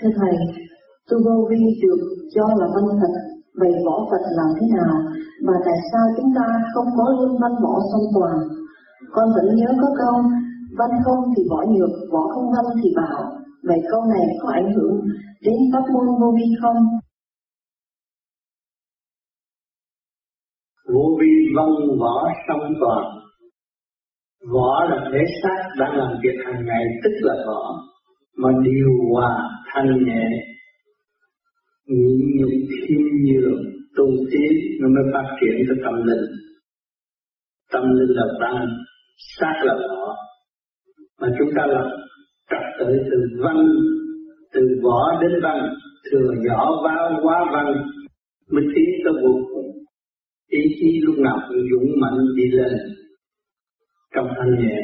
Thưa Thầy, tu vô vi được cho là văn Phật, vậy võ Phật làm thế nào? Và tại sao chúng ta không có luôn văn võ song toàn? Con vẫn nhớ có câu, văn không thì võ nhược, võ không văn thì bảo. Vậy câu này có ảnh hưởng đến pháp môn vô vi không? Vô vi văn võ song toàn Võ là thể xác đang làm việc hàng ngày tức là võ Mà điều hòa thanh nhẹ. Nhịn nhục thiên nhường tu tiến Nó mới phát triển cái tâm linh. Tâm linh là văn, Xác là võ. Mà chúng ta làm trật tự từ văn, Từ võ đến văn Thừa nhỏ vào quá văn, Mới tiến tới vô cùng. Ý chí lúc nào cũng dũng mạnh đi lên trong thanh nhẹ.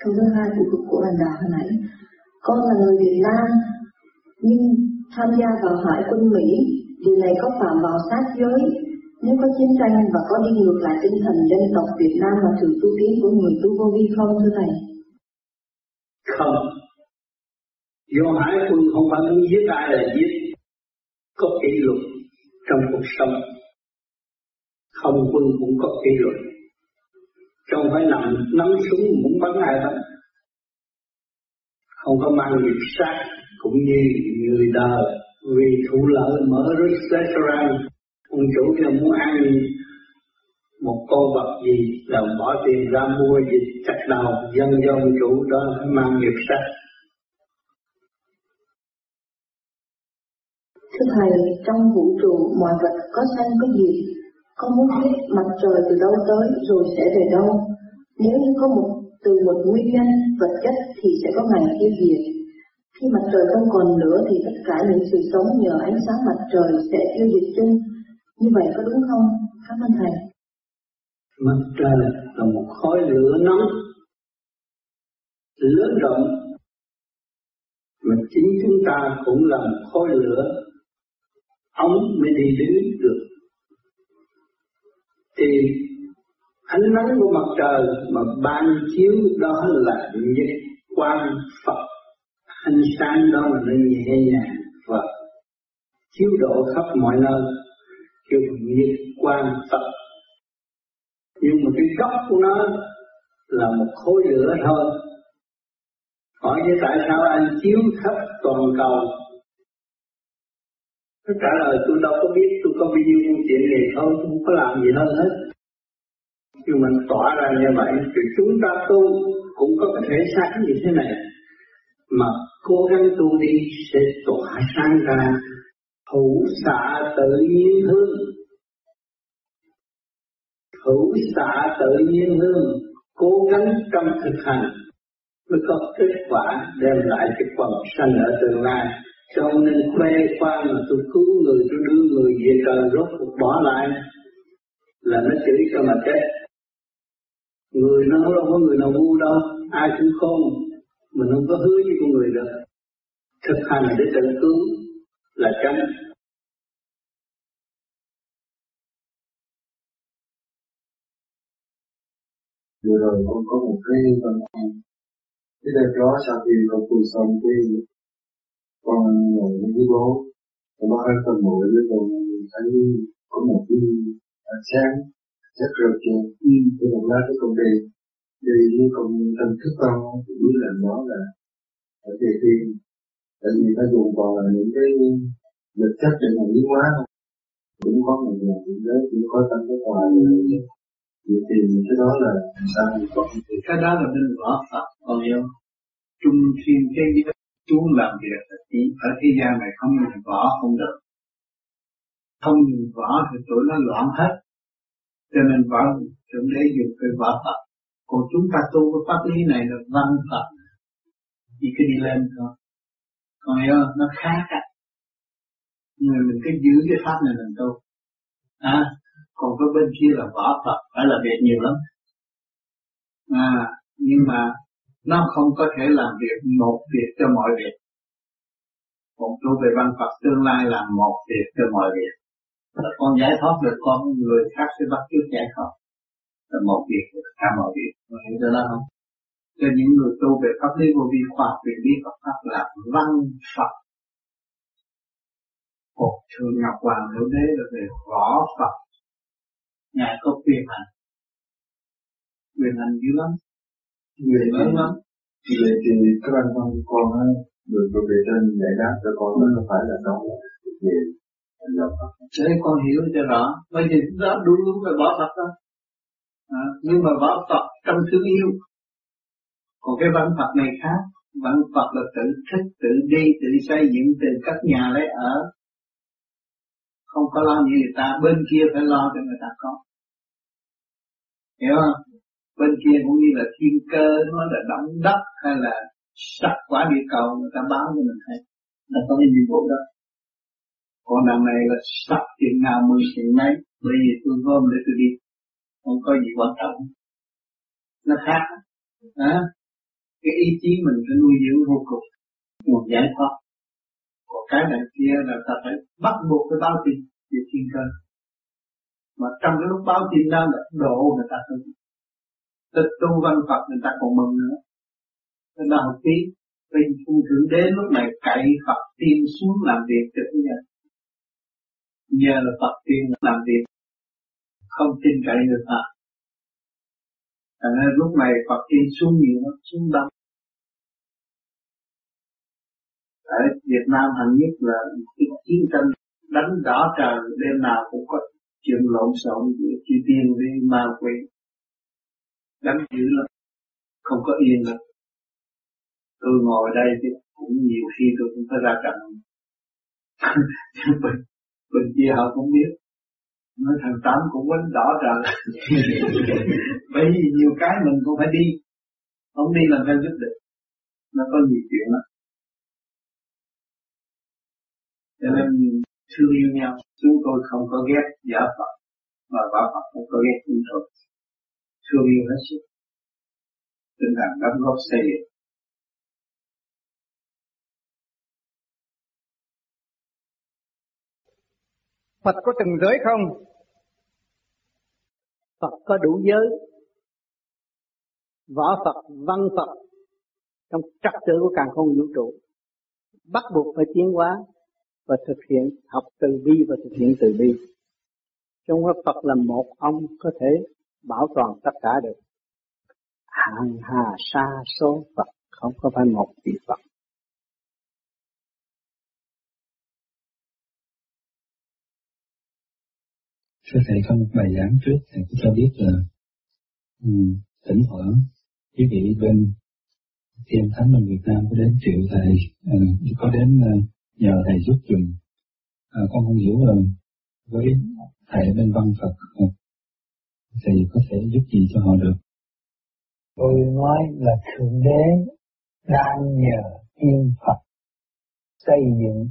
Câu thứ hai của của, của bạn đạo hồi nãy con là người Việt Nam nhưng tham gia vào hải quân Mỹ điều này có phạm vào sát giới nếu có chiến tranh và có đi ngược lại tinh thần dân tộc Việt Nam và sự tu tiến của người tu vô vi không thưa thầy? Không. Do hải quân không phải muốn giết ai là giết. Có kỷ luật trong cuộc sống không quân cũng có kỷ luật không phải nằm nắm súng muốn bắn ai đâu, không có mang nghiệp sát cũng như người đời vì thụ lợi mở restaurant. Ông chủ kia muốn ăn một con vật gì là bỏ tiền ra mua gì chặt đầu dân do ông chủ đó mang nghiệp sát. Thưa Thầy, trong vũ trụ mọi vật có sanh có diệt, con muốn biết mặt trời từ đâu tới rồi sẽ về đâu. Nếu như có một từ một nguyên nhân vật chất thì sẽ có ngày tiêu diệt. Khi mặt trời không còn nữa thì tất cả những sự sống nhờ ánh sáng mặt trời sẽ tiêu diệt chung. Như vậy có đúng không? Cảm ơn Thầy. Mặt trời là một khối lửa nóng, lớn rộng, mà chính chúng ta cũng là một khối lửa ống mới đi đứng được thì ánh nắng của mặt trời mà ban chiếu đó là nhất quan Phật. Ánh sáng đó là nó nhẹ nhàng và chiếu độ khắp mọi nơi, kêu nhất quan Phật. Nhưng mà cái gốc của nó là một khối lửa thôi. Hỏi như tại sao anh chiếu khắp toàn cầu? Nó trả lời, tôi đâu có biết có bao nhiêu phương tiện này thôi không có làm gì hơn hết. Nhưng mình tỏa ra như vậy, thì chúng ta tu cũng có cái thể xác như thế này. Mà cố gắng tu đi sẽ tỏa sáng ra, hữu xạ tự nhiên hương. Hữu xạ tự nhiên hương, cố gắng trong thực hành, mới có kết quả đem lại cái quần sanh ở tương lai cho nên khoe khoang mà tôi cứu người, tôi đưa người về trời rốt cuộc bỏ lại. Là nó chửi cho mà chết. Người nó đâu có người nào ngu đâu, ai cũng khôn mình không có hứa với con người được. Thực hành để tự cứu là chánh vừa rồi con có một cái văn phòng. Cái đợt đó sau khi con tu xong cái con ngồi với bố. Con bác hai phần ngồi với con thấy có một cái ánh sáng rất rực trên cái một lá cái con đi. Đi với con tâm thức con thì biết là nó là ở địa thiên tại vì nó dùng vào là những cái vật chất để mà biến hóa. Cũng có một người cũng đấy cũng có tâm cái ngoài. Vậy thì cái đó là sao thì có cái đó là mình võ Phật con yêu trung thiên thế giới chúng làm việc. Là chỉ ở thế gian này không nhìn võ không được. Không nhìn võ thì tụi nó loạn hết. Cho nên võ thượng đế dùng cái võ Phật. Còn chúng ta tu cái pháp lý này là văn Phật. Chỉ cứ đi lên thôi. Còn hiểu nó khác á. Người mình cứ giữ cái pháp này mình tu. À còn cái bên kia là võ Phật, phải là việc nhiều lắm. À nhưng mà nó không có thể làm việc một việc cho mọi việc. Còn tu về văn Phật tương lai làm một việc cho mọi việc. Là con giải thoát được con người khác sẽ bắt chước giải thoát là một việc cả mọi việc. Có hiểu được đó không? Cho những người tu về pháp lý vô vi khoa học viện lý Phật pháp là văn Phật. Một thường ngọc hoàng hữu đế là về võ Phật. Ngài có quyền hành quyền hành dữ lắm người lớn lắm. Vậy thì các anh con con á được được bề trên giải đáp cho con nó phải là đó về thế con hiểu cho rõ. Bây giờ chúng ta đúng đúng là bỏ Phật đó. À, nhưng mà bỏ Phật trong thương yêu. Còn cái văn Phật này khác. Văn Phật là tự thích tự đi tự xây dựng từ các nhà lấy ở. Không có lo như người ta. Bên kia phải lo cho người ta có. Hiểu không? Bên kia cũng như là thiên cơ nó là động đất hay là sắc quả địa cầu người ta báo cho mình thấy là có cái nhiệm vụ đó. Còn đằng này là sắc chuyện nào mười chuyện mấy. Bởi vì tôi gom để tôi đi. Không có gì quan trọng. Nó khác. À, cái ý chí mình phải nuôi dưỡng vô cùng. Một giải thoát còn cái này kia là ta phải bắt buộc phải báo tin về thiên cơ. Mà trong cái lúc báo tin đó là độ người ta hơn tịch tu văn Phật người ta còn mừng nữa. Nên là học tí vì phù thử đế lúc này cậy Phật tiên xuống làm việc cho thế gian nhờ là Phật tiên làm việc không tin cậy người ta. Cho nên lúc này Phật tiên xuống nhiều lắm, xuống đông. Ở Việt Nam hẳn nhất là cái chiến tranh đánh đỏ trời đêm nào cũng có chuyện lộn xộn giữa chư tiên với ma quỷ đánh dữ lắm. Không có yên lắm tôi ngồi đây thì cũng nhiều khi tôi cũng phải ra trận. Bên, bên kia họ cũng biết. Nói thằng tám cũng quánh đỏ trời bởi vì nhiều cái mình cũng phải đi. Không đi làm sao giúp được. Nó có nhiều chuyện lắm. Cho nên thương yêu nhau. Chúng tôi không có ghét giả Phật và bảo Phật không có ghét chúng tôi thương yêu hết sức tinh thần đóng góp xây dựng Phật có từng giới không? Phật có đủ giới. Võ Phật, văn Phật trong trật tự của càng không vũ trụ bắt buộc phải tiến hóa và thực hiện học từ bi và thực hiện từ bi. Trong đó Phật là một ông có thể bảo toàn tất cả được. Hàng hà sa số Phật không có phải một vị Phật. Thưa Thầy có một bài giảng trước Thầy cũng cho biết là um, tỉnh thoảng quý vị bên Thiên Thánh bên Việt Nam có đến triệu Thầy, uh, có đến uh, nhờ Thầy giúp dùm. uh, à, con không hiểu là với Thầy bên văn Phật, thì có thể giúp gì cho họ được? Tôi nói là Thượng Đế đang nhờ Thiên Phật xây dựng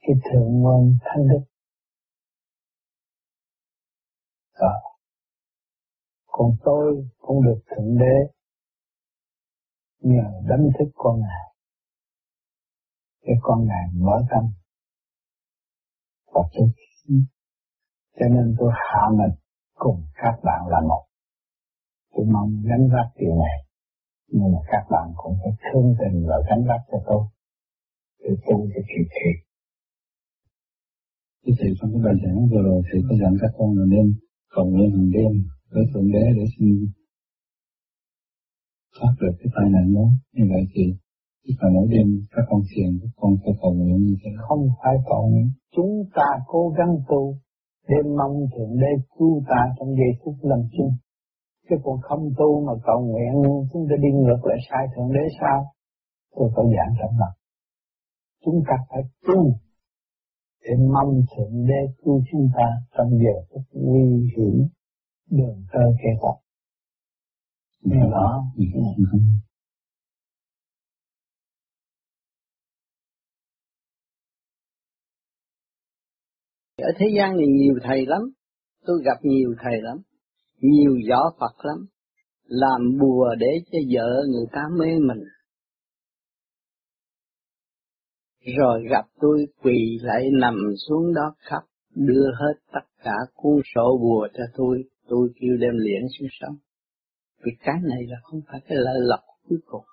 cái thượng môn thanh đức đó. Còn tôi cũng được Thượng Đế nhờ đánh thức con Ngài. Để con Ngài mở tâm và tôi Cho nên tôi hạ mình cùng các bạn là một. Tôi mong gánh vác điều này. Nhưng mà các bạn cũng phải thương tình và gánh vác cho tôi. Để tu cho kịp thiệt. Thầy trong cái bài giảng vừa rồi Thầy có dặn các con là nên cầu nguyện hàng đêm với Thượng Đế để xin thoát được cái tai nạn đó. Như vậy thì chỉ phải mỗi đêm các con thiền, các con phải cầu nguyện như thế. Không phải cầu nguyện, chúng ta cố gắng tu để mong Thượng Đế cứu ta trong giây phút lâm chung. Chứ còn không tu mà cầu nguyện chúng ta đi ngược lại sai Thượng Đế sao? Tôi có giảng rất mặt. Chúng ta phải tu để mong Thượng Đế cứu chúng ta trong giờ phút nguy hiểm đường tơ kẻ tật. Nghe rõ. Ở thế gian này nhiều thầy lắm, tôi gặp nhiều thầy lắm, nhiều võ Phật lắm, làm bùa để cho vợ người ta mê mình. Rồi gặp tôi quỳ lại nằm xuống đó khóc, đưa hết tất cả cuốn sổ bùa cho tôi, tôi kêu đem liễn xuống sông. Vì cái này là không phải cái lợi lộc cuối cùng.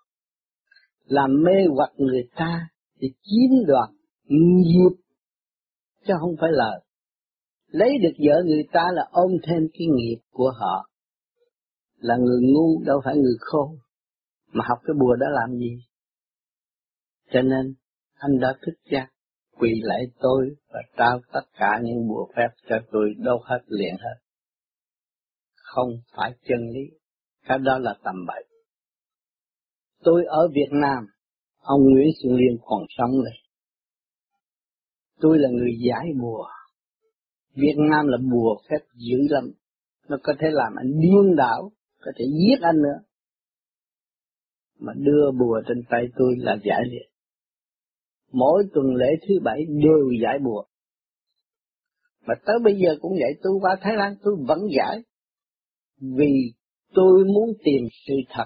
Làm mê hoặc người ta thì chiếm đoạt nghiệp chứ không phải là Lấy được vợ người ta là ôm thêm cái nghiệp của họ. Là người ngu đâu phải người khôn. Mà học cái bùa đó làm gì? Cho nên anh đã thức giác quỳ lại tôi và trao tất cả những bùa phép cho tôi đâu hết liền hết. Không phải chân lý, cái đó là tầm bậy. Tôi ở Việt Nam, ông Nguyễn Xuân Liên còn sống đây. Tôi là người giải bùa. Việt Nam là bùa phép dữ lắm. Nó có thể làm anh điên đảo, có thể giết anh nữa. Mà đưa bùa trên tay tôi là giải liệt mỗi tuần lễ thứ bảy đều giải bùa. Mà tới bây giờ cũng vậy, tôi qua Thái Lan tôi vẫn giải. Vì tôi muốn tìm sự thật,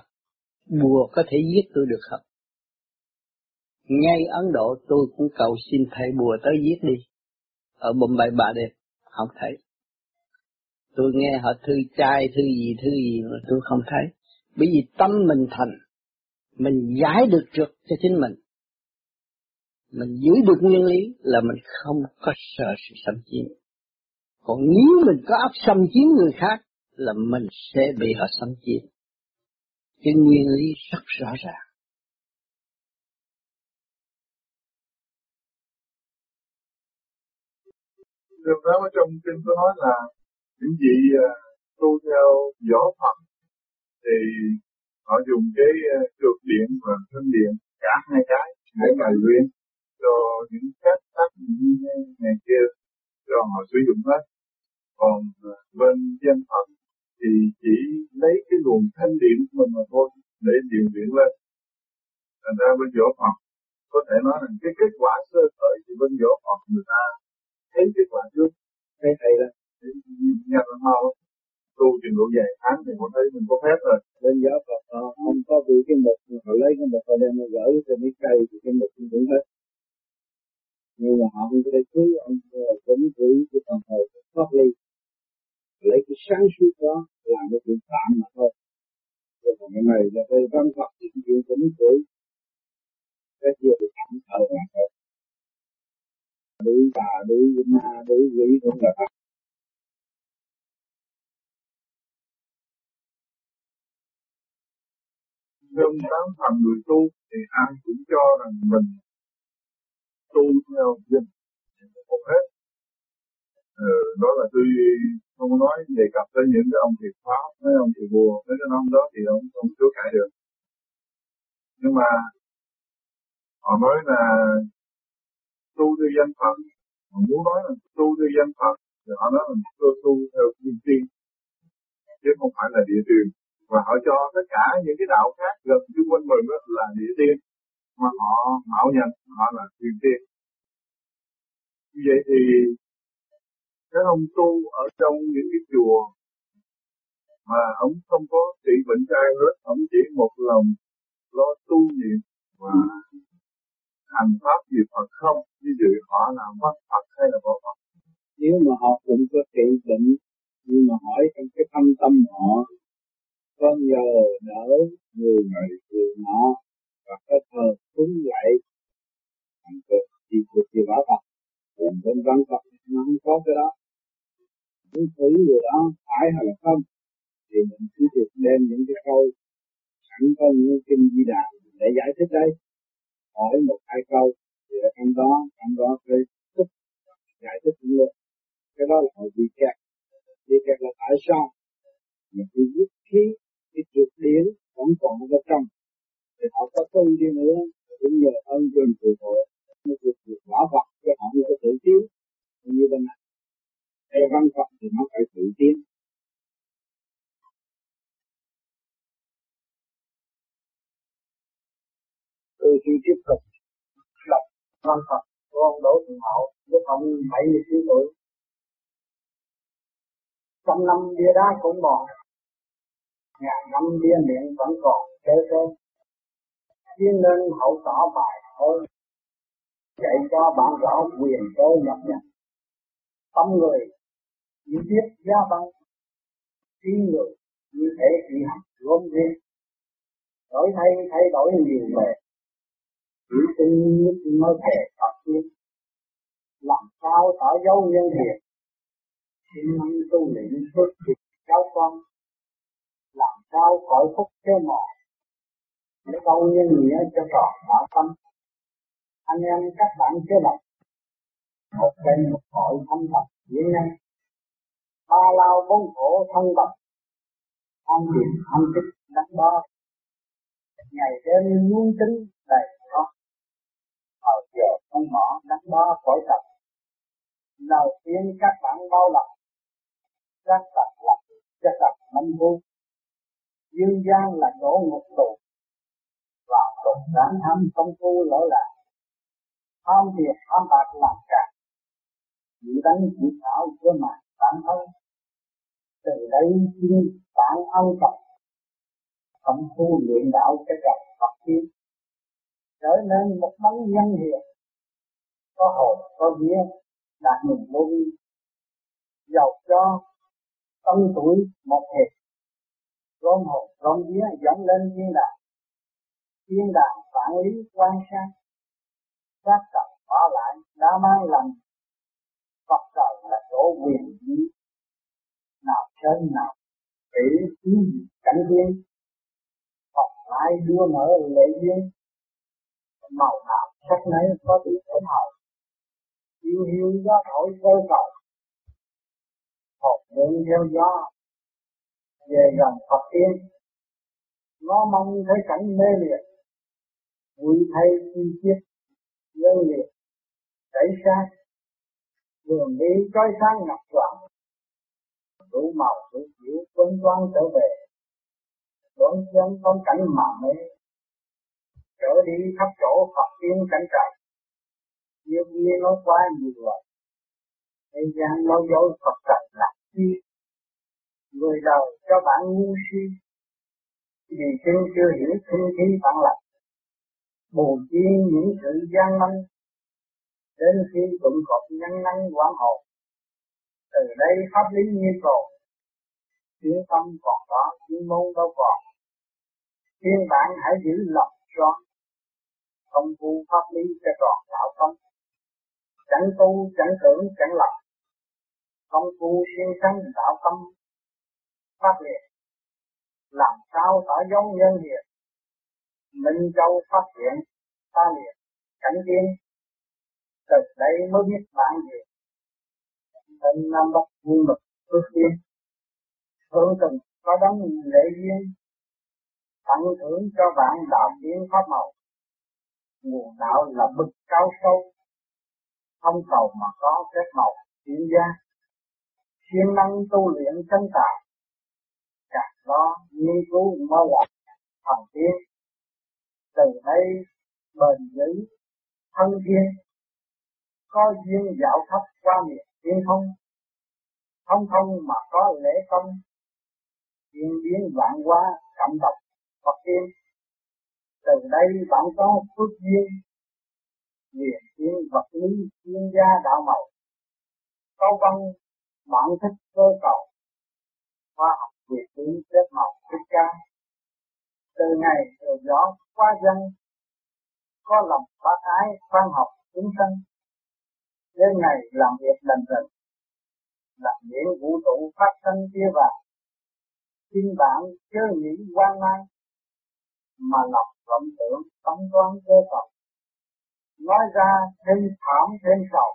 bùa có thể giết tôi được không? Ngay Ấn Độ tôi cũng cầu xin thầy bùa tới giết đi. Ở Bombay bà đẹp không thấy. Tôi nghe họ thư trai, thư gì, thư gì mà tôi không thấy. Bởi vì tâm mình thành, mình giải được được cho chính mình mình giữ được nguyên lý là mình không có sợ sự xâm chiếm. Còn nếu mình có áp xâm chiếm người khác là mình sẽ bị họ xâm chiếm. Cái nguyên lý rất rõ ràng. Điều đó trong kinh có nói là những vị à, tu theo võ Phật thì họ dùng cái à, cực điện và thân điện cả hai cái để mà luyện cho những các tác như ngày kia cho họ sử dụng hết. Còn à, bên dân phật thì chỉ lấy cái luồng thanh điện của mình mà thôi để điều luyện lên. Thành ra bên võ phật có thể nói rằng cái kết quả sơ khởi thì bên võ phật người ta thấy kết quả trước thấy thầy là nhặt là mau tu trình độ dài tháng thì họ thấy mình có phép rồi. Bên võ phật họ không có bị cái mực họ lấy cái mực họ đem nó gửi cho mấy cây thì cái mực cũng hết. Nhưng mà họ không có thể cứu ông vẫn giữ cái phần hồn thoát ly. Lấy cái sáng suốt đó làm một chuyện tạm mà thôi. Rồi còn cái này là về văn Phật thì chuyện tính tuổi cái kia thì thẳng thờ mà thôi đối tà đối ma đuổi quỷ cũng là Phật trong tám phần người tu thì ai cũng cho rằng mình tu theo dân một hết. Ừ, đó là tôi không nói đề cập tới những cái ông thiệt pháp mấy ông thiệt bùa mấy cái ông đó thì ông không chối cãi được. Nhưng mà họ nói là tu theo danh phật. Họ muốn nói là tu theo danh phật, thì họ nói là tôi tu theo thiên tiên. Chứ không phải là địa tiên. Và họ cho tất cả những cái đạo khác gần chung quanh mình đó là địa tiên. Mà họ mạo nhận, họ là thiên tiên. Như vậy thì các ông tu ở trong những cái chùa mà ông không có trị bệnh trai hết, ông chỉ một lòng lo tu niệm và hành pháp gì Phật không? Như vậy họ là mất Phật hay là bỏ Phật? Nếu mà họ cũng có trị bệnh, nhưng mà hỏi trong cái tâm tâm họ, có nhờ đỡ người này, người nọ, và có thờ cúng lại thành cực thì cuộc gì bảo Phật. Còn bên văn Phật, nó không có cái đó. Muốn thử người đó phải hay là không? Thì mình cứ được đem những cái câu, sẵn có những kinh di đà để giải thích đây hỏi một hai câu thì ở trong đó trong đó phải thích giải thích luôn. Cái đó là họ bị kẹt. Bị kẹt là tại sao? Mình cứ dứt khí, cái trượt điển vẫn còn ở trong. Thì họ có tu đi nữa, cũng nhờ ơn trên phù hộ nó được được quả vật cho họ như có tự tiến như bên này. Theo văn Phật thì nó phải tự tiến tôi xin tiếp tục lập văn Phật con ông Đỗ Thượng Hậu lúc ông 79 tuổi. Trăm năm bia đá cũng mòn ngàn năm bia miệng vẫn còn kêu kêu chuyên nên hậu tỏ bài thơ, dạy cho bạn rõ quyền cơ nhập nhận tâm người chỉ biết gia băng trí người như thể chỉ học gốm riêng. Đổi thay thay đổi nhiều bề chỉ tin nhất mới thể phát triển. Làm sao tỏ dấu nhân thiện xin năng tu luyện xuất hiện cháu con làm sao khỏi phúc kêu mòn để câu nhân nghĩa cho tròn đạo tâm? Anh em các bạn chưa đọc. Một kênh một hội thâm tập diễn nhân ba lao bốn khổ thân tập an tiền an tích đắn đo. Ngày đêm luôn tính đầy không bỏ đắn đo khỏi tập đầu tiên các bạn bao lập các tập lập cho tập lâm vui dương gian là chỗ ngục tù. Và tục đáng tham công phu lỗi lạc tham tiền tham bạc làm cả chỉ đánh chỉ thảo với mặt bản thân. Từ đây chính bạn ân tập công phu luyện đạo cho gặp Phật tiên. Trở nên một bóng nhân hiền có hồn, có vía, đạt mình vô vi. Giàu cho, tâm tuổi một hiệp. Gom hồn gom vía, dẫn lên thiên đàng thiên đàng phản lý, quan sát. Các tập bỏ lại, đã mang lành Phật trời là chỗ quyền bí nào trên nào để khí cảnh viên Phật lại đưa mở lệ duyên. Màu nào sắc nấy có bị thể hậu yêu hiu gió thổi vô cầu học mượn theo gió về gần Phật tiên. Nó mong thấy cảnh mê liệt. Vui thay chi tiết. Nhân liệt. Chảy sát đường đi trói sáng ngập loạn. Đủ màu, đủ kiểu, tuấn toan trở về. Đón chân con cảnh mà mê. Trở đi khắp chỗ Phật tiên cảnh trời nhiều nghe nói quá nhiều rồi, thế gian nói dối Phật trời là chi người đời cho bạn ngu si, vì chân chưa hiểu sinh khí bạn lập. bù chi những sự gian manh, đến khi tụng cột nhân năng quán hồn từ đây pháp lý như cầu. chuyên tâm còn đó chuyên môn đâu còn thiên bạn hãy giữ lòng cho Không vu pháp lý cho tròn đạo tâm chẳng tu, chẳng tưởng, chẳng lập. Công tu siêng sanh đạo tâm phát liệt làm sao tỏ giống nhân hiền? Minh châu phát triển ta liệt cảnh tiên từ đây mới biết bạn gì tận nam bắc vui mực ước tiên hưởng từng có đấng lễ duyên, tặng thưởng cho bạn đạo tiến pháp màu. Nguồn đạo là bực cao sâu không cầu mà có phép màu chuyển gia. Siêng năng tu luyện chân tài càng lo nghiên cứu mới là thần tiên. Từ đây, bền vững thân thiên có duyên dạo khắp qua miệng thiên không? Không không mà có lễ công diễn biến vạn hóa, cảm động, Phật tiên. Từ đây bạn có phước duyên liền thiên vật lý chuyên gia đạo màu câu văn bạn thích cơ cầu. Khoa học việt lý xếp màu thích ca. Từ ngày từ gió qua dân, có lòng bác ái, khoan học, chúng sanh. Đến ngày làm việc lần lần làm điện vũ trụ phát sinh kia vào xin bạn chớ nghĩ quan mang, mà lọc vọng tưởng tâm toán cơ phật nói ra thêm thảm, thêm sầu.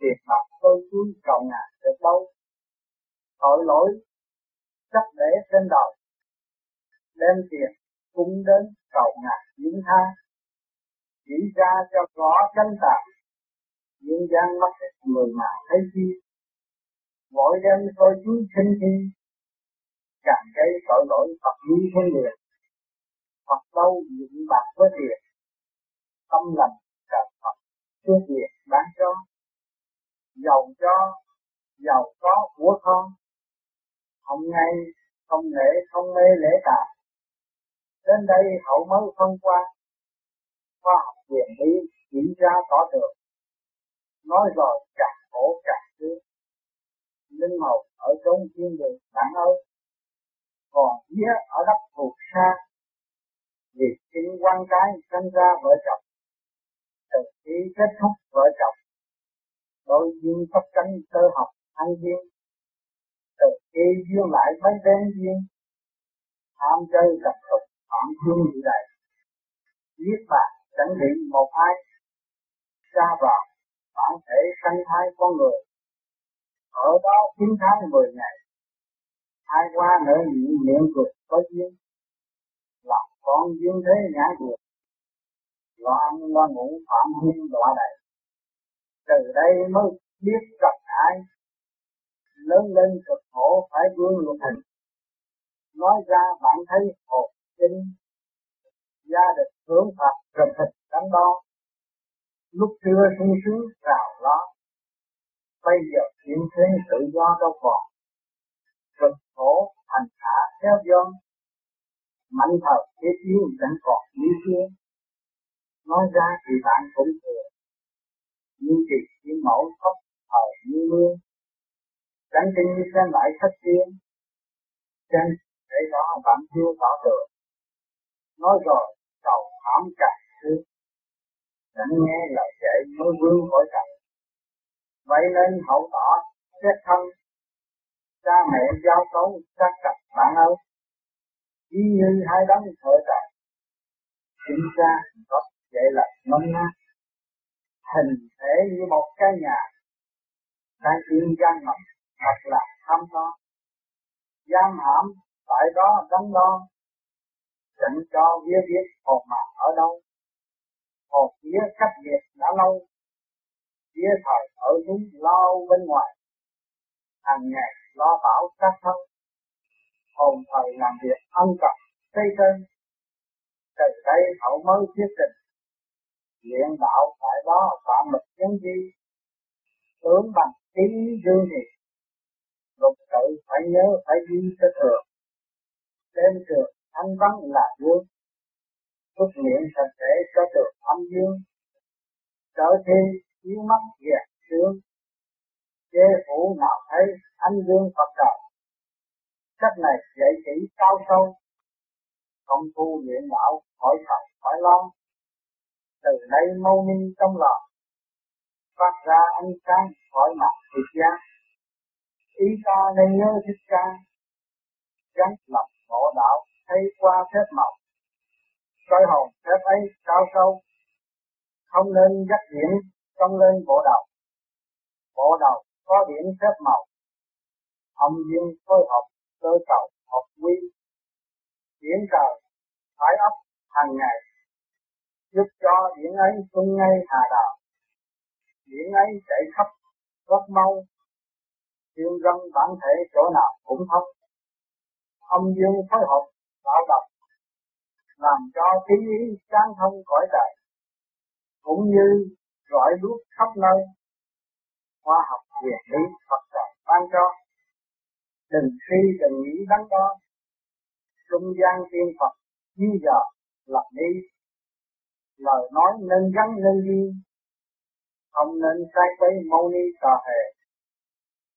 Tiền bạc tôi cuối cầu ngài để đâu tội lỗi chắc để trên đầu đem tiền cung đến cầu ngài những tha. Chỉ ra cho rõ chân tạc nhân gian mắt người mà thấy chi. Mỗi đêm tôi chú sinh thi càng gây tội lỗi Phật như thiên liền Phật đâu những bạc với tiền tâm lành trời Phật trước việc bán cho, giàu cho, giàu có của con. Không ngay không lễ không mê lễ tạ. Đến đây hậu mới thông qua, khoa học quyền lý chỉ tra tỏ được nói rồi càng khổ càng thương. Linh hồn ở trong thiên đường bạn ơi còn vía ở đất thuộc xa vì chính quan cái sinh ra vợ chồng từ khi kết thúc vợ chồng. Đôi duyên sắp cánh cơ học ăn duyên từ khi duyên lại mới đến duyên tham chơi tập tục, phạm duyên như này giết bạn, chẳng bị một ai. Ra vào bản thể sanh thai con người. Ở đó chín tháng mười ngày, ai qua nở nhị miệng cười có duyên làm con duyên thế nhã được lo ăn lo ngủ phạm hung loại đầy. Từ đây mới biết gặp ai. Lớn lên cực khổ, phải vươn luật hình. Nói ra bạn thấy hồn chính gia đình hướng phật rừng thịt đắn đo. Lúc trưa sung sướng, rào lo. Bây giờ chuyện thế tự do đâu còn. Cực khổ thành hạ theo dân. Mạnh thật thế yếu vẫn còn như xưa nói ra thì bạn cũng thừa nhưng thì chỉ mẫu khóc thời như mưa. Chẳng tin như xem lại thất tiên trên để đó bạn chưa tỏ được. Nói rồi cầu thảm càng thứ chẳng nghe lời dạy mới vương khỏi cảnh vậy nên hậu tỏ xét thân. Cha mẹ giao cấu các cặp bạn ơi. Y như hai đấng thợ trại chính ra có vậy là nông nát hình thể như một cái nhà đang yên gian ngầm thật là thăm đó giam hãm tại đó đắn đo, chẳng cho biết biết hồn mà ở đâu. Hồn vía cách biệt đã lâu, vía thời ở núi lo bên ngoài. Hàng ngày lo bảo các thân, hồn thời làm việc ân cần xây trên từ đây hậu mới thiết định luyện đạo tại đó phạm lực nhân di tướng bằng ý dương thì lục tự phải nhớ, phải ghi cho thường. Trên trường thanh vắng là vương. Xuất miệng sạch sẽ cho được âm dương. Trở thi, chiếu mắt dẹp sướng. Chế phủ nào thấy anh dương Phật trời. Cách này dạy chỉ cao sâu. Công phu luyện đạo khỏi thật khỏi lo từ đây mâu minh trong lòng. Phát ra ánh sáng khỏi mặt thiệt giác ý ta nên nhớ thích ca. Gắn lập ngộ đạo, thấy qua phép màu. Coi hồn phép ấy cao sâu. Không nên dắt điểm trong lên bộ đầu. Bộ đầu có điểm phép màu. Âm dương phối hợp, cơ cầu hợp quy. Điểm trời phải ấp hàng ngày giúp cho điện ấy tung ngay hà đạo. Điện ấy chạy khắp rất mau thiên dân bản thể chỗ nào cũng thông âm dương phối hợp tạo độc làm cho khí ý sáng thông cõi trời, cũng như rọi đuốc khắp nơi. Khoa học quyền lý Phật trời ban cho, đừng suy, đừng nghĩ đắn đo. Trung gian tiên Phật, như giờ lập đi lời nói nên gắn nên ghi. Không nên sai quấy mâu ni tà hề.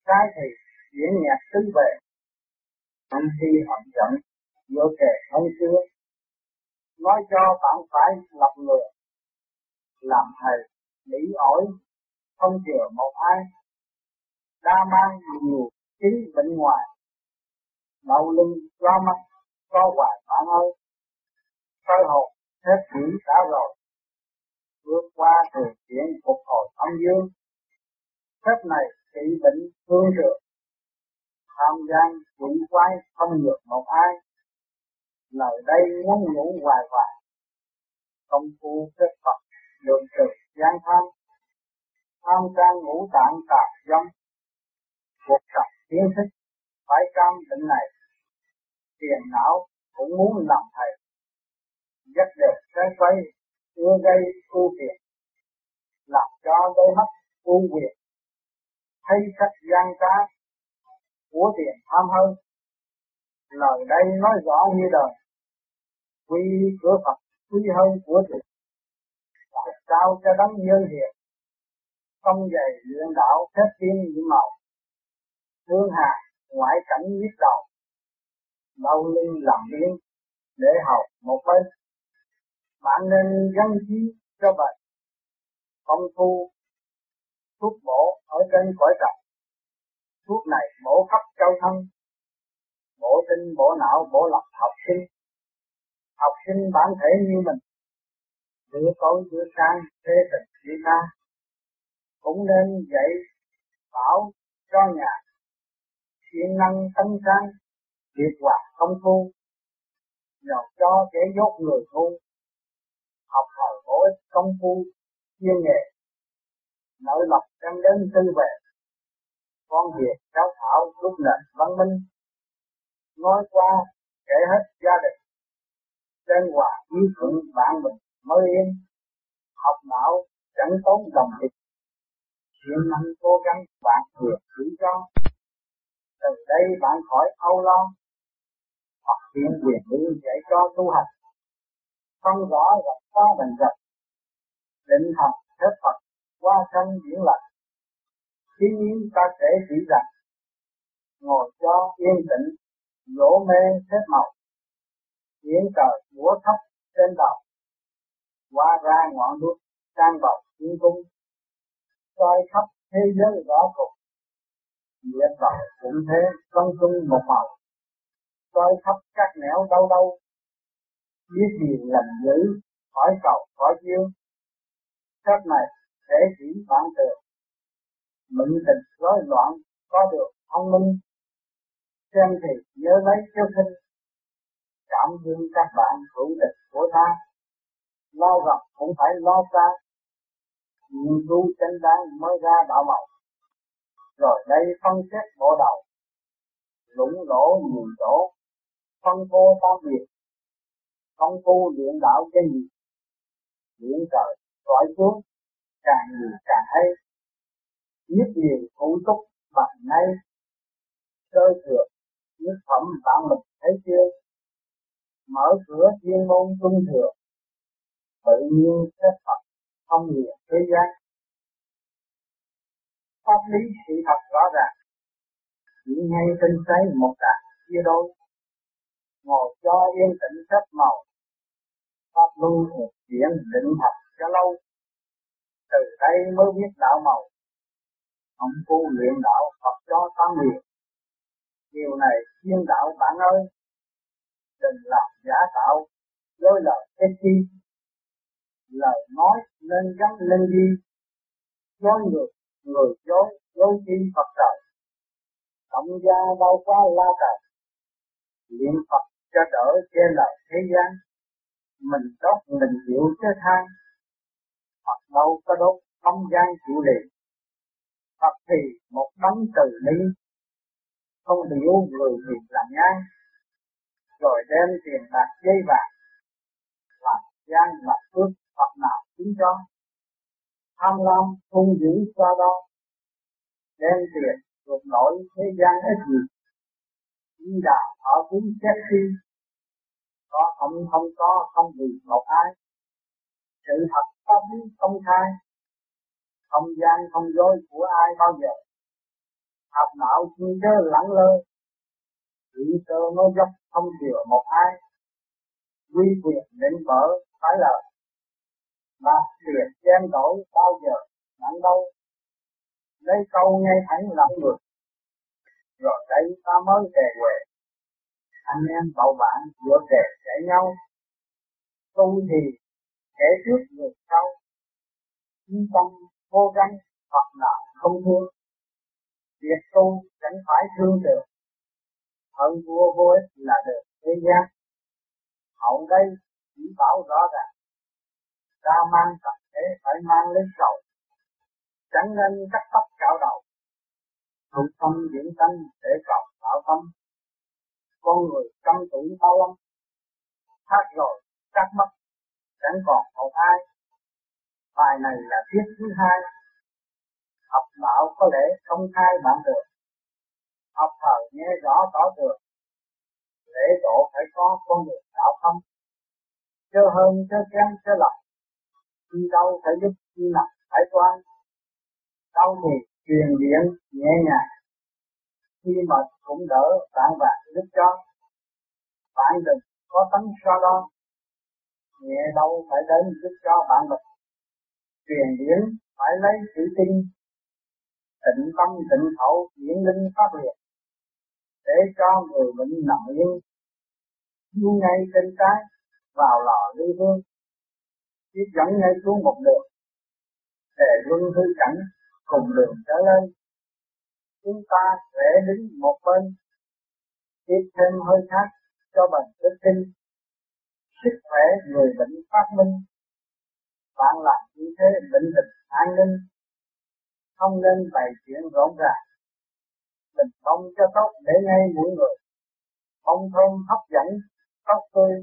Sai thì diễn nhạc tứ về anh khi hận giận giữa kề không xưa. Nói cho bạn phải lập người làm thầy lý ỏi không chừa một ai. Đa mang nhiều trí bệnh ngoài. Đau lưng lo mắt có hoài bạn ơi. Soi hồn hết kỷ đã rồi. Vượt qua thời chuyển phục hồi âm dương, phép này trị bệnh thương được tham gian quỷ quái không được một ai. Lời đây muốn ngủ hoài hoài. Công phu kết Phật đường từ gian tham. Tham gian ngũ tạng tạp dâm. Cuộc tập kiến thức phải cam định này. Tiền não cũng muốn làm thầy rất đẹp sáng quay ưa gây ưu phiền làm cho đôi mắt ưu quyền thấy cách gian trá của tiền tham hơn. Lời đây nói rõ như đời. Quy cửa Phật quý hơn của tiền tại sao cho đấng nhân hiền? Không dày luyện đạo thép tiên như màu. Thương hà ngoại cảnh biết đầu. Lâu lưng làm yên để học một bên bạn nên gắn trí cho bạn. Công phu, thuốc bổ ở trên cõi trần thuốc này bổ khắp châu thân, bổ tinh, bổ não, bổ lập học sinh. Học sinh bản thể như mình, giữa tối giữa sáng thế tình chỉ ta cũng nên dạy bảo cho nhà. Siêng năng tâm sáng việc hoạt công phu, nhờ cho kẻ dốt người ngu học hỏi bổ ích, công phu, chuyên nghề nội lập đem đến tư về con việc cháu thảo, lúc nền văn minh, nói qua, kể hết gia đình trên hòa ý thuận bạn mình mới yên. Học não chẳng tốn đồng dịch chuyện năng cố gắng bạn vượt chỉ cho. Từ đây bạn khỏi âu lo. Hoặc chuyện quyền lý dạy cho tu hành không rõ gặp có mình gặp. Định học thế Phật qua sân diễn lành. Khi nhiên ta sẽ chỉ rằng, ngồi cho yên tĩnh, lỗ mê hết màu biển trời múa thấp trên đầu qua ra ngọn đuốc trang vào thiên cung, soi khắp thế giới rõ cục địa vào cũng thế công chung một màu, soi khắp các nẻo đâu đâu biết gì lành dữ khỏi cầu khỏi chiêu sách này để chỉ bạn được mệnh tình rối loạn có được thông minh. Xem thì nhớ lấy cho sinh. Cảm thương các bạn hữu địch của ta. Lo gặp cũng phải lo xa. Nghiên cứu chân đáng mới ra đạo màu. Rồi đây phân xét bộ đầu. Lũng lỗ nhiều chỗ phân cô tam biệt công phu luyện đạo cái gì? Luyện trời, gọi xuống càng nhiều càng hay. Nhất nhiều phụ túc, bằng ngay. Sơ thừa, nhất phẩm bạn mình thấy chưa? Mở cửa chuyên môn trung thừa. Tự nhiên xét Phật không nhiều thế gian. Pháp lý sự thật rõ ràng. Chỉ ngay trên giấy một đạt chia đôi ngồi cho yên tĩnh phép màu. Pháp luân thực diễn định thật cho lâu. Từ đây mới biết đạo màu. Ông tu luyện đạo Phật cho tăng liền điều này thiên đạo bạn ơi, đừng làm giả tạo dối lời cái chi lời nói nên gắn lên đi dối ngược người dối dối chi Phật trời. Cộng gia đâu qua la trời niệm Phật cho đỡ che lời thế gian. Mình đốt mình chịu chứ than Phật đâu có đốt không gian chịu liền Phật thì một đấng từ ni không hiểu người nghiệp làm ngang rồi đem tiền bạc dây vàng làm gian lập phước Phật nào chúng cho. Tham lam hung dữ cho đó. Đem tiền ruột nổi thế gian hết gì đi đạo họ cũng xét khi có không không có, không vì một ai. Sự thật pháp lý công khai. Không gian không dối của ai bao giờ. Học não chi chớ lẳng lơ. Chỉ sơ nó dốc không chừa một ai. Quy quyền định mở phải lời mà tiền chen đổi bao giờ nặng đâu. Lấy câu ngay thẳng làm người rồi đây ta mới về quê anh em bầu bạn giữa kề kể nhau. Tu thì kể trước người sau. Yên tâm vô gắng hoặc là không thương việc tu chẳng phải thương được. Hơn vua vô ích là được thế gian. Hậu đây chỉ bảo rõ ràng. Ta mang tập thế phải mang lấy sầu. Chẳng nên cắt tóc cạo đầu tu tâm diễn tâm để cầu tạo tâm. Con người trăm tuổi bao lâm Khác rồi cắt mất chẳng còn một ai. Bài này là tiết thứ hai. Học đạo có lẽ không khai bạn được. Học thờ nghe rõ tỏ được lễ độ phải có con người đạo tâm. Chớ hơn, chớ kém, chớ lầm. Đi đâu phải giúp đi nằm phải quan Đau thì truyền điện nhẹ nhàng. Khi mà cũng đỡ bạn và giúp cho bạn đừng có tánh so đo nhẹ đâu phải đến giúp cho bạn mình truyền điển phải lấy chữ tin, tịnh tâm tịnh khẩu diễn linh pháp liệt để cho người bệnh nằm yên như ngay trên trái, vào lò lưu hương. Chỉ dẫn ngay xuống một đường, để luân hư cảnh cùng đường trở lên. Chúng ta sẽ đứng một bên, tiếp thêm hơi khác cho bệnh đức tin. Sức khỏe người bệnh phát minh. Bạn làm như thế bệnh tịch an ninh. Không nên bày chuyện rộn ràng. Mình bông cho tốt để ngay mỗi người. Bông thơm hấp dẫn tóc tươi,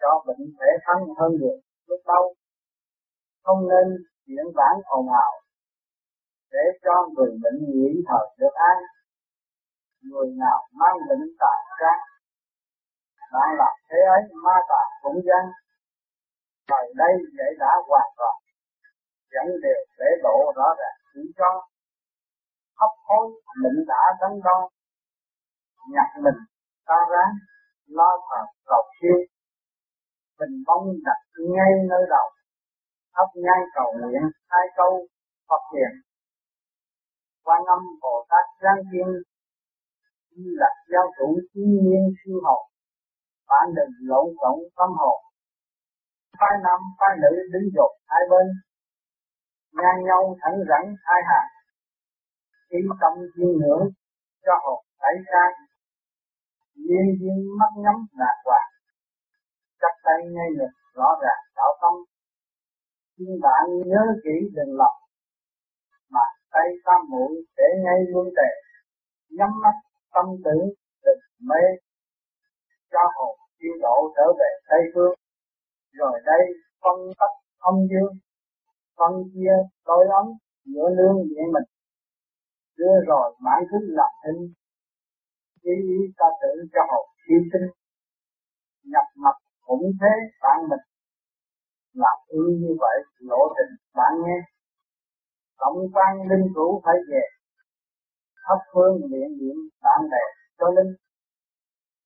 cho bệnh khỏe thân hơn được lúc đâu không nên chuyện bản ồn ào để cho người bệnh nghỉ thở được an. Người nào mang bệnh tà trang bạn làm thế ấy, ma tà cũng dân thời đây giải đã hoàn toàn dẫn đều để lộ rõ ràng chỉ cho hấp hối bệnh đã đắn đo. Nhặt mình, ta ráng lo thờ cầu siêu mình bông đặt ngay nơi đầu, thắp ngay cầu nguyện hai câu Phật hiện quan âm Bồ Tát giáng Thiên như là giáo chủ thiên nhiên siêu học, bạn đừng lộn xộn tâm hồn phái nam phái nữ đứng dột hai bên ngang nhau thẳng rắn hai hàng. Khi tâm chiêm ngưỡng cho hồn tẩy sang nhiên duyên mắt nhắm lạc quạt, chắc tay ngay ngực rõ ràng đạo tâm. Xin bạn nhớ kỹ đừng lọc tay tam mũi để ngay luôn tệ nhắm mắt tâm tưởng đừng mê cho hồn siêu độ trở về Tây Phương. Rồi đây phân tách âm dương, phân chia tối ấm giữa lương nhẹ mình. Đưa rồi mãn thức làm hình, ý ý ta tự cho hồn siêu sinh. Nhập mặt cũng thế bạn mình. Làm ư như vậy lộ trình bạn nghe. Tổng quan linh cũ phải về. khắp phương miệng niệm bạn bè cho linh.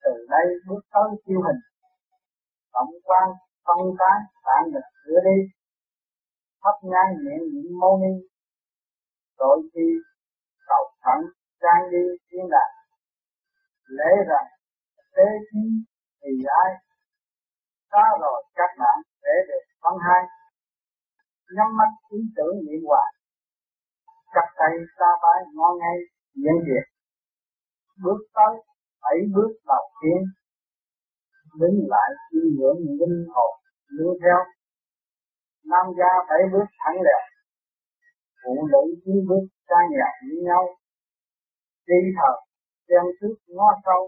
Từ đây bước tới siêu hình. Tổng quan, phân tán bạn được sửa đi. Thắp nhang niệm niệm mâu ni. Tội chi cầu thận trang đi thiên đạt lễ rằng, thế chí thì ai? Ta rồi, các bạn để được phân hai. Nhắm mắt ý tưởng niệm hoài chặt tay xa bái ngon ngay diễn việc. Bước tới bảy bước đầu tiên. Đứng lại suy ngưỡng linh hồn, lưu theo. Nam gia bảy bước thẳng lẹo phụ nữ chín bước xa nhà với nhau. Đi thờ, xem trước ngó sâu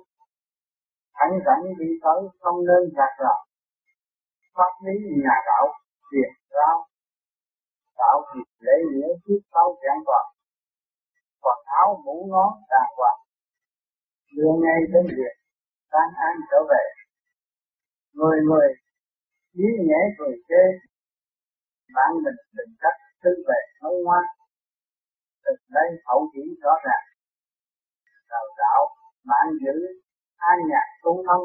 thẳng rảnh đi tới, không nên gạt rào. Pháp lý nhà đạo tiền rao tạo thì lễ nghĩa trước sau chẳng toàn quần áo mũ nón đàng hoàng. Đưa ngay đến việc tan an trở về. Người người ý nhẹ cười chê bạn mình đừng cách tư về nói ngoan từ đây hậu chỉ rõ ràng. Đào tạo bạn giữ, an nhạc tu thân.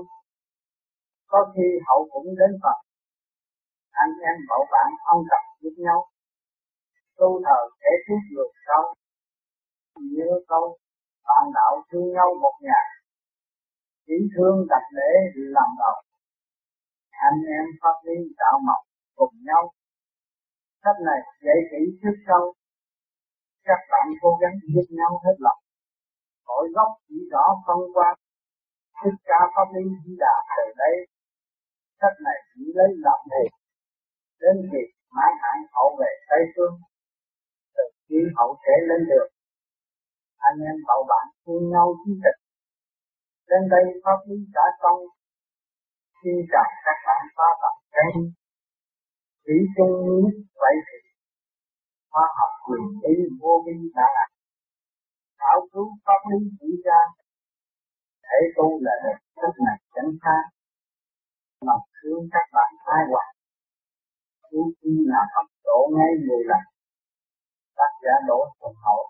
Có khi hậu cũng đến Phật. Anh em bảo bạn ông gặp giúp nhau tu thờ để trước người sau. Như câu bạn đạo thương nhau một nhà chỉ thương đặt lễ làm đầu anh em pháp lý đạo mộc cùng nhau. Sách này dạy kỹ trước sâu các bạn cố gắng giúp nhau hết lòng. Cội gốc chỉ rõ phân qua. Thích ca pháp lý chỉ đà từ đây. Sách này chỉ lấy làm đề đến khi mãi hạn hậu về tây phương từ khi hậu sẽ lên được. Anh em bảo bạn thương nhau chí thực đến đây pháp lý đã xong xin chào các bạn ta tập khen chỉ chung nhất vậy thì khoa học quyền lý vô vi đã là thảo cứu pháp lý chỉ ra thể tu là được rất này chẳng xa lòng thương các bạn ai hoài? Cứu khi là pháp độ ngay người lành tác giả đổ thuận hậu.